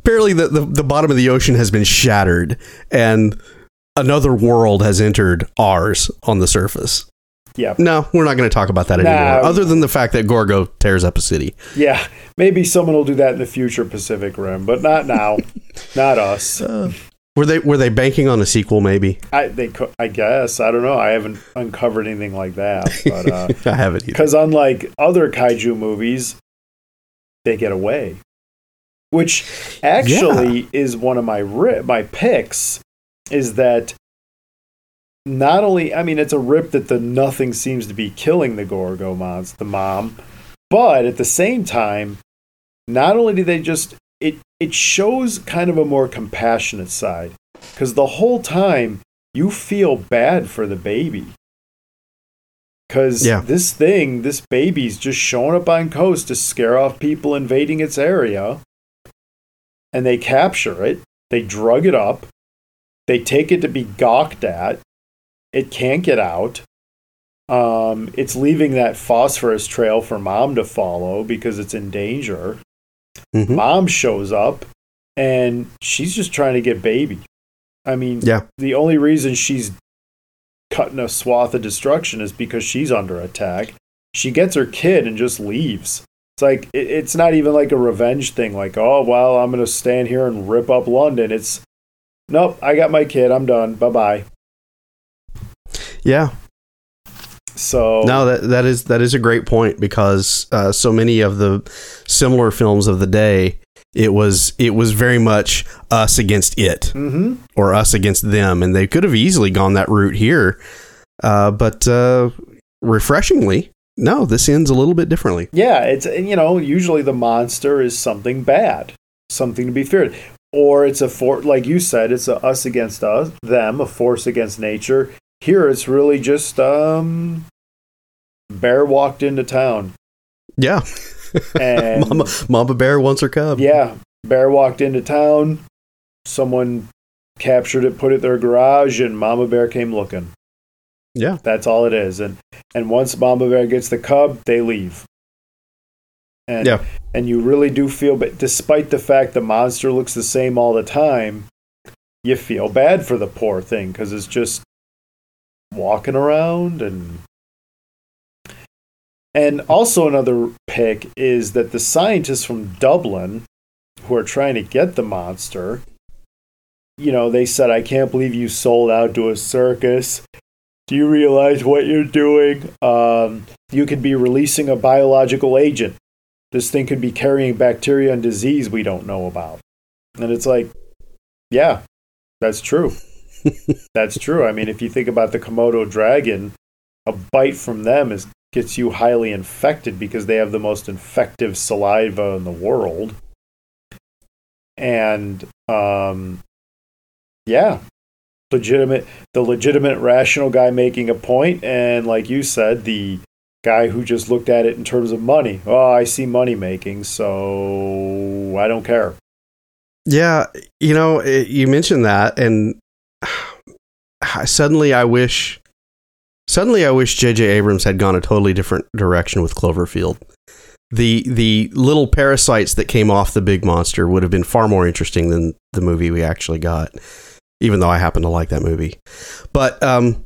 apparently, the, the the bottom of the ocean has been shattered, and another world has entered ours on the surface. Yeah, No, we're not going to talk about that Nah. anymore. Other than the fact that Gorgo tears up a city. yeah. Maybe someone will do that in the future Pacific Rim, but not now. not us. Were they were they banking on a sequel? Maybe I they I guess I don't know. I haven't uncovered anything like that, but uh, I haven't either. because unlike other kaiju movies, they get away, which actually is one of my ri- my picks. Is that not only? I mean, it's a rip that the nothing seems to be killing the Gorgo moms, the mom, but at the same time, not only do they just it it shows kind of a more compassionate side because the whole time you feel bad for the baby because Yeah. this thing this baby's just showing up on coast to scare off people invading its area and they capture it they drug it up they take it to be gawked at it can't get out. Um, it's leaving that phosphorus trail for mom to follow because it's in danger. Mhm. mom shows up and she's just trying to get baby. I mean Yeah. the only reason she's cutting a swath of destruction is because she's under attack. She gets her kid and just leaves. It's like it, it's not even like a revenge thing like oh well i'm gonna stand here and rip up london. It's nope i got my kid. I'm done. Bye-bye Yeah, so no, that that is that is a great point because uh, so many of the similar films of the day, it was it was very much us against it hmm or us against them, and they could have easily gone that route here, uh, but uh, refreshingly, no, this ends a little bit differently. Yeah, it's you know usually the monster is something bad, something to be feared, or it's a for like you said, it's a us against us, them, a force against nature. Here, it's really just um, bear walked into town, Yeah, and Mama, Mama Bear wants her cub. yeah, bear walked into town. Someone captured it, put it in their garage, and Mama Bear came looking. yeah, That's all it is. And and once Mama Bear gets the cub, they leave. And Yeah. and you really do feel but despite the fact the monster looks the same all the time, you feel bad for the poor thing cuz it's just walking around and and also another pick is that the scientists from Dublin who are trying to get the monster you know, they said, I can't believe you sold out to a circus do you realize what you're doing? Um, you could be releasing a biological agent. This thing could be carrying bacteria and disease we don't know about. And it's like, yeah, that's true. That's true. I mean, if you think about the Komodo dragon, a bite from them is gets you highly infected because they have the most infective saliva in the world. And um, yeah, legitimate the legitimate rational guy making a point and like you said the guy who just looked at it in terms of money oh i see money making so i don't care Yeah, you know, it, you mentioned that, and suddenly I wish, suddenly I wish J.J. Abrams had gone a totally different direction with Cloverfield. The the little parasites that came off the big monster would have been far more interesting than the movie we actually got. Even though I happen to like that movie, but um,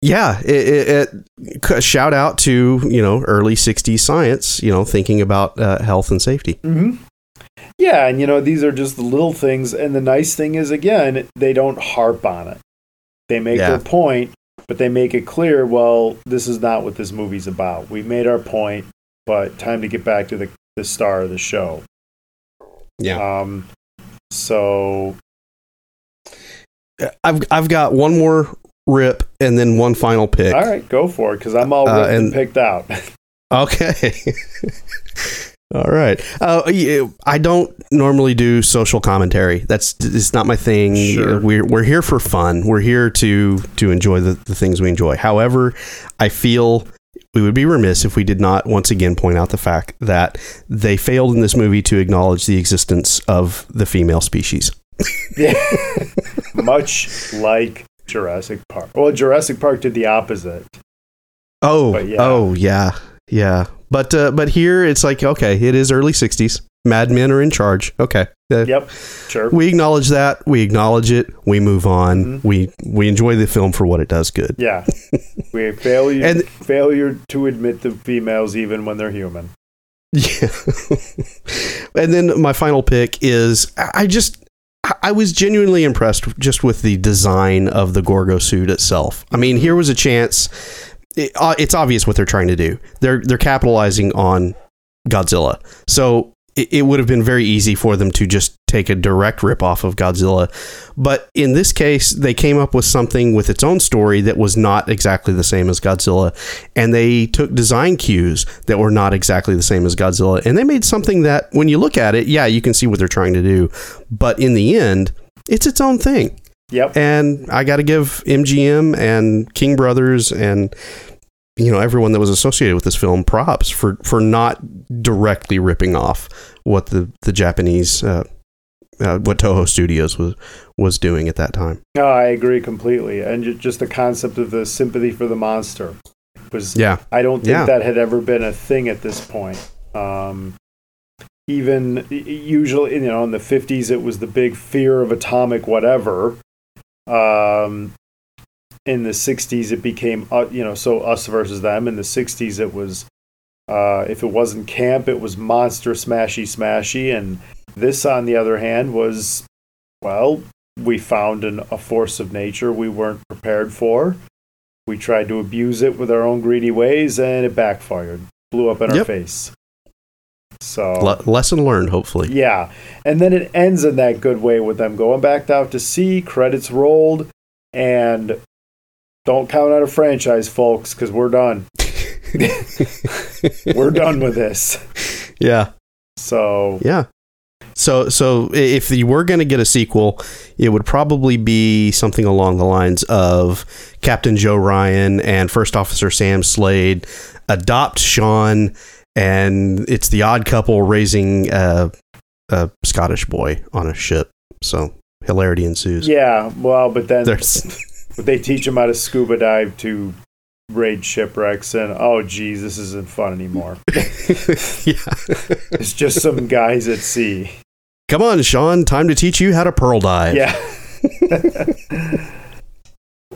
yeah, it, it, it shout out to you know early '60s science, you know, thinking about uh, health and safety. mm-hmm. yeah and you know these are just the little things and the nice thing is again they don't harp on it they make Yeah. their point but they make it clear well this is not what this movie's about we made our point but time to get back to the, the star of the show Yeah. um so I've I've got one more rip and then one final pick. All right, go for it because I'm all Uh, and- picked out. Okay. All right. Uh, I don't normally do social commentary. That's it's not my thing. Sure. We're we're here for fun. We're here to to enjoy the, the things we enjoy. However, I feel we would be remiss if we did not once again point out the fact that they failed in this movie to acknowledge the existence of the female species. Yeah. Much like Jurassic Park. Well, Jurassic Park did the opposite. Oh, yeah. oh yeah, yeah. But uh, but here it's like okay, it is early '60s. Madmen are in charge. Okay. Uh, Yep, sure. We acknowledge that. We acknowledge it. We move on. We we enjoy the film for what it does good. Yeah, we failure And- failure to admit the females even when they're human. Yeah. and then my final pick is I just I was genuinely impressed just with the design of the Gorgo suit itself. I mean, here was a chance. It, uh, it's obvious what they're trying to do. They're they're capitalizing on Godzilla. So it, it would have been very easy for them to just take a direct rip off of Godzilla. But in this case, they came up with something with its own story that was not exactly the same as Godzilla. And they took design cues that were not exactly the same as Godzilla. And they made something that, when you look at it, yeah, you can see what they're trying to do. But in the end, it's its own thing. Yep. And I got to give MGM and King Brothers and you know everyone that was associated with this film props for for not directly ripping off what the the Japanese uh, uh, what Toho Studios was was doing at that time. No, I agree completely. And just the concept of the sympathy for the monster was Yeah, I don't think Yeah. that had ever been a thing at this point. Um, even usually, you know, in the 50s, it was the big fear of atomic whatever. Um, in the 60s, it became, uh, you know, so us versus them. In the 60s, it was, uh, if it wasn't camp, it was monster smashy smashy. And this, on the other hand, was, well, we found an, a force of nature we weren't prepared for. We tried to abuse it with our own greedy ways, and it backfired. Blew up in our face. So Le- lesson learned. Hopefully, yeah, and then it ends in that good way with them going back out to sea, credits rolled, and don't count out a franchise, folks, because we're done. we're done with this. yeah, So yeah. So so if you were going to get a sequel, it would probably be something along the lines of Captain Joe Ryan and First Officer Sam Slade adopt Sean, and it's the odd couple raising a, a Scottish boy on a ship. So hilarity ensues. yeah, well, but then There's they teach them how to scuba dive to raid shipwrecks, and oh, geez, this isn't fun anymore. yeah. It's just some guys at sea. Come on, Sean. Time to teach you how to pearl dive. Yeah.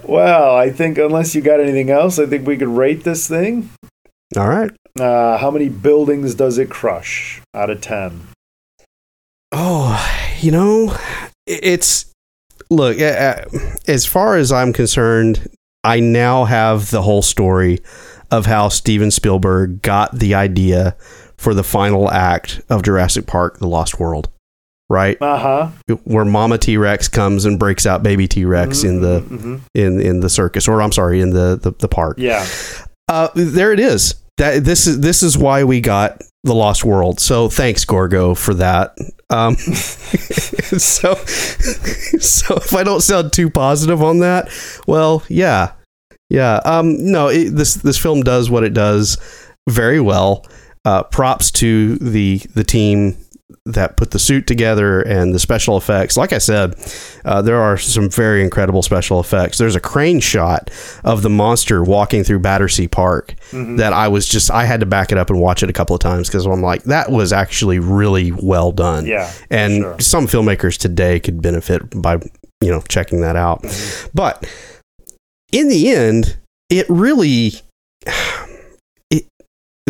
well, I think unless you got anything else, I think we could rate this thing. All right. Uh, how many buildings does it crush out of 10? Oh, you know, it's look, as far as I'm concerned, I now have the whole story of how Steven Spielberg got the idea for the final act of Jurassic Park The Lost World, right? Uh huh. Where Mama T-Rex comes and breaks out baby T-Rex in the hmm in in the circus or I'm sorry, in the the, the park. Yeah. Uh, there it is. That this is this is why we got the Lost World. So thanks, Gorgo, for that. Um, so so if I don't sound too positive on that, well, yeah, yeah. Um, no, it, this this film does what it does very well. Uh, props to the the team that put the suit together and the special effects. Like I said, uh, there are some very incredible special effects. There's a crane shot of the monster walking through Battersea Park Mhm. that I was just I had to back it up and watch it a couple of times because I'm like that was actually really well done. Yeah. and sure. some filmmakers today could benefit by you know checking that out. Mhm. But in the end, it really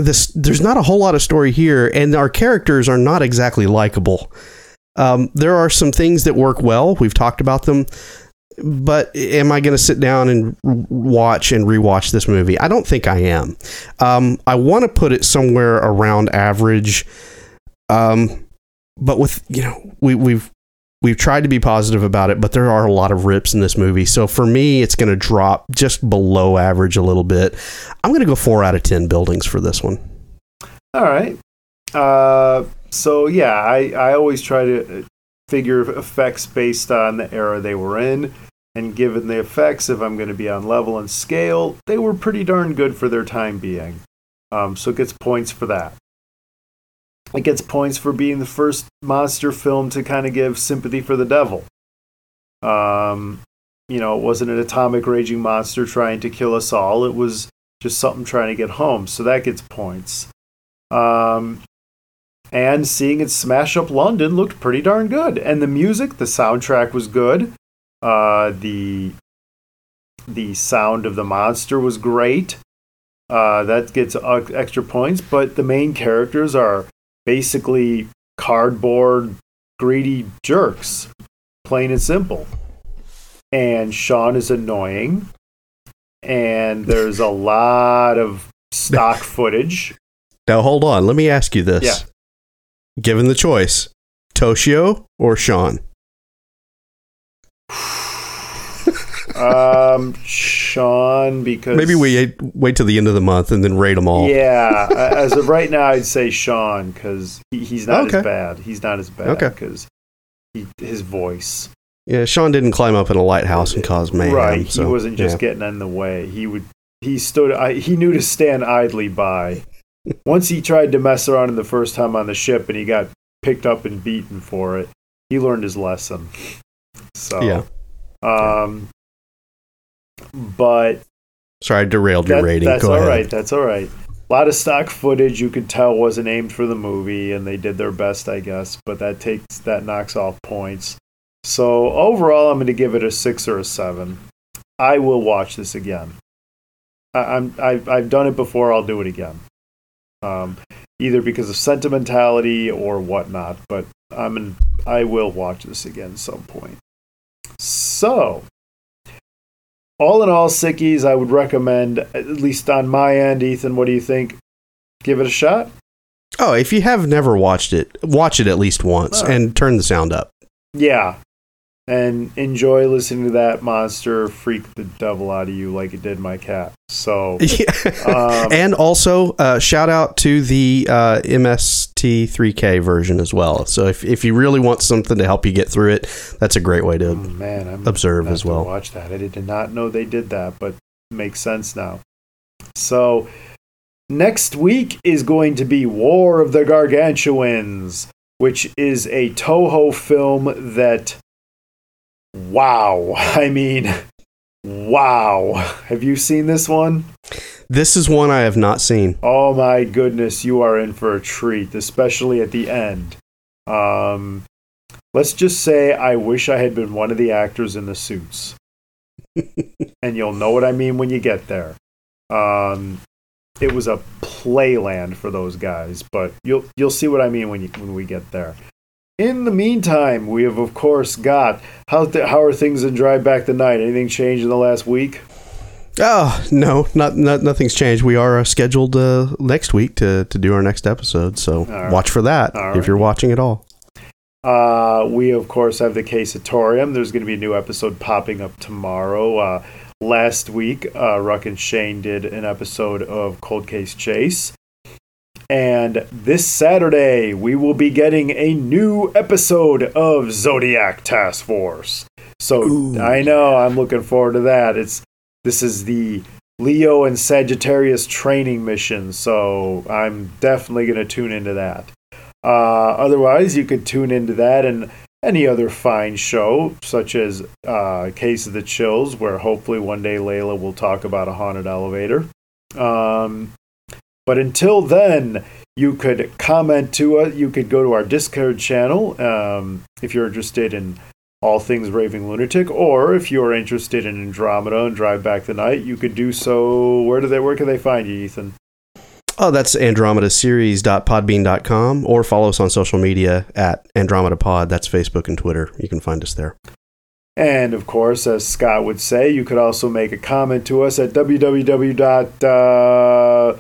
this there's not a whole lot of story here, and our characters are not exactly likable. Um, there are some things that work well. We've talked about them. But am I going to sit down and watch and rewatch this movie? I don't think I am. Um, I want to put it somewhere around average. Um, but with you know we we've we've tried to be positive about it, but there are a lot of rips in this movie. So for me, it's going to drop just below average a little bit. I'm going to go four out of ten buildings for this one. All right. Uh, so yeah, I, I always try to uh, figure effects based on the era they were in, and given the effects, if I'm going to be on level and scale, they were pretty darn good for their time being. Um, so it gets points for that. It gets points for being the first monster film to kind of give sympathy for the devil. Um, you know, it wasn't an atomic raging monster trying to kill us all. It was just something trying to get home. So that gets points. Um, and seeing it smash up London looked pretty darn good. And the music, the soundtrack was good. Uh, the the sound of the monster was great. Uh, that gets uh, extra points. But the main characters are basically cardboard, greedy jerks, plain and simple. And Sean is annoying. And there's a lot of stock footage. Now hold on. Let me ask you this. Yeah. Given the choice, Toshio or Sean? Um, Sean, because Maybe we wait till the end of the month and then rate them all. Yeah, as of right now, I'd say Sean because he, he's not Okay. as bad. He's not as bad Okay. because his voice. Yeah, Sean didn't climb up in a lighthouse and cause mayhem. right, so, he wasn't just yeah. getting in the way. He would. He stood. I, he knew to stand idly by. Once he tried to mess around in the first time on the ship, and he got picked up and beaten for it. He learned his lesson. So Yeah. Um, but Sorry, I derailed your rating. That's Go all ahead. right. That's all right. A lot of stock footage you could tell wasn't aimed for the movie, and they did their best, I guess. But that takes that knocks off points. So overall, I'm going to give it a six or a seven. I will watch this again. I, I'm I've, I've done it before. I'll do it again. Um, either because of sentimentality or whatnot. But I'm in, I will watch this again at some point. So all in all, Sickies, I would recommend, at least on my end, Ethan, what do you think? Give it a shot? Oh, if you have never watched it, watch it at least once and turn the sound up. Yeah. And enjoy listening to that monster freak the devil out of you like it did my cat. So, um, and also, uh, shout out to the uh, MST3K version as well. So if, if you really want something to help you get through it, that's a great way to oh, man, I'm observe as well. Watch that. I did not know they did that, but makes sense now. So, next week is going to be War of the Gargantuans, which is a Toho film that, wow, I mean, wow. Have you seen this one? This is one I have not seen. Oh my goodness, you are in for a treat, especially at the end. Um, let's just say I wish I had been one of the actors in the suits. and you'll know what I mean when you get there. Um, it was a playland for those guys, but you'll you'll see what I mean when you when we get there. In the meantime, we have of course got how th- how are things in Drive Back the Night? Anything changed in the last week? Oh no, not, not nothing's changed. We are uh, scheduled uh, next week to, to do our next episode, so right. watch for that All if you're watching at all. Uh, we of course have the Casatorium. There's going to be a new episode popping up tomorrow. Uh, last week, uh, Ruck and Shane did an episode of Cold Case Chase. And this Saturday, we will be getting a new episode of Zodiac Task Force. So Ooh. I know I'm looking forward to that. It's this is the Leo and Sagittarius training mission, so I'm definitely going to tune into that. Uh, otherwise, you could tune into that and any other fine show, such as uh, Case of the Chills, where hopefully one day Layla will talk about a haunted elevator. Um, but until then, you could comment to us. You could go to our Discord channel um, if you're interested in all things Raving Lunatic, or if you're interested in Andromeda and Drive Back the Night, you could do so. Where do they? Where can they find you, Ethan? Oh, that's andromedaseries.podbean.com or follow us on social media at Andromeda Pod. That's Facebook and Twitter. You can find us there. And of course, as Scott would say, you could also make a comment to us at www. Uh,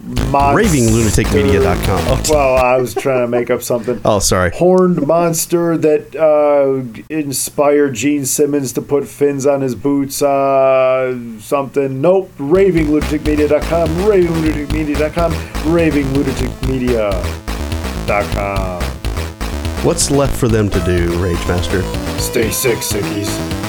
RavingLunaticMedia.com. Oh, Well, I was trying to make up something. oh, sorry. Horned monster that uh, inspired Gene Simmons to put fins on his boots. Uh, something. Nope. RavingLunaticMedia.com. RavingLunaticMedia.com. RavingLunaticMedia.com. What's left for them to do, Rage Master? Stay sick, sickies.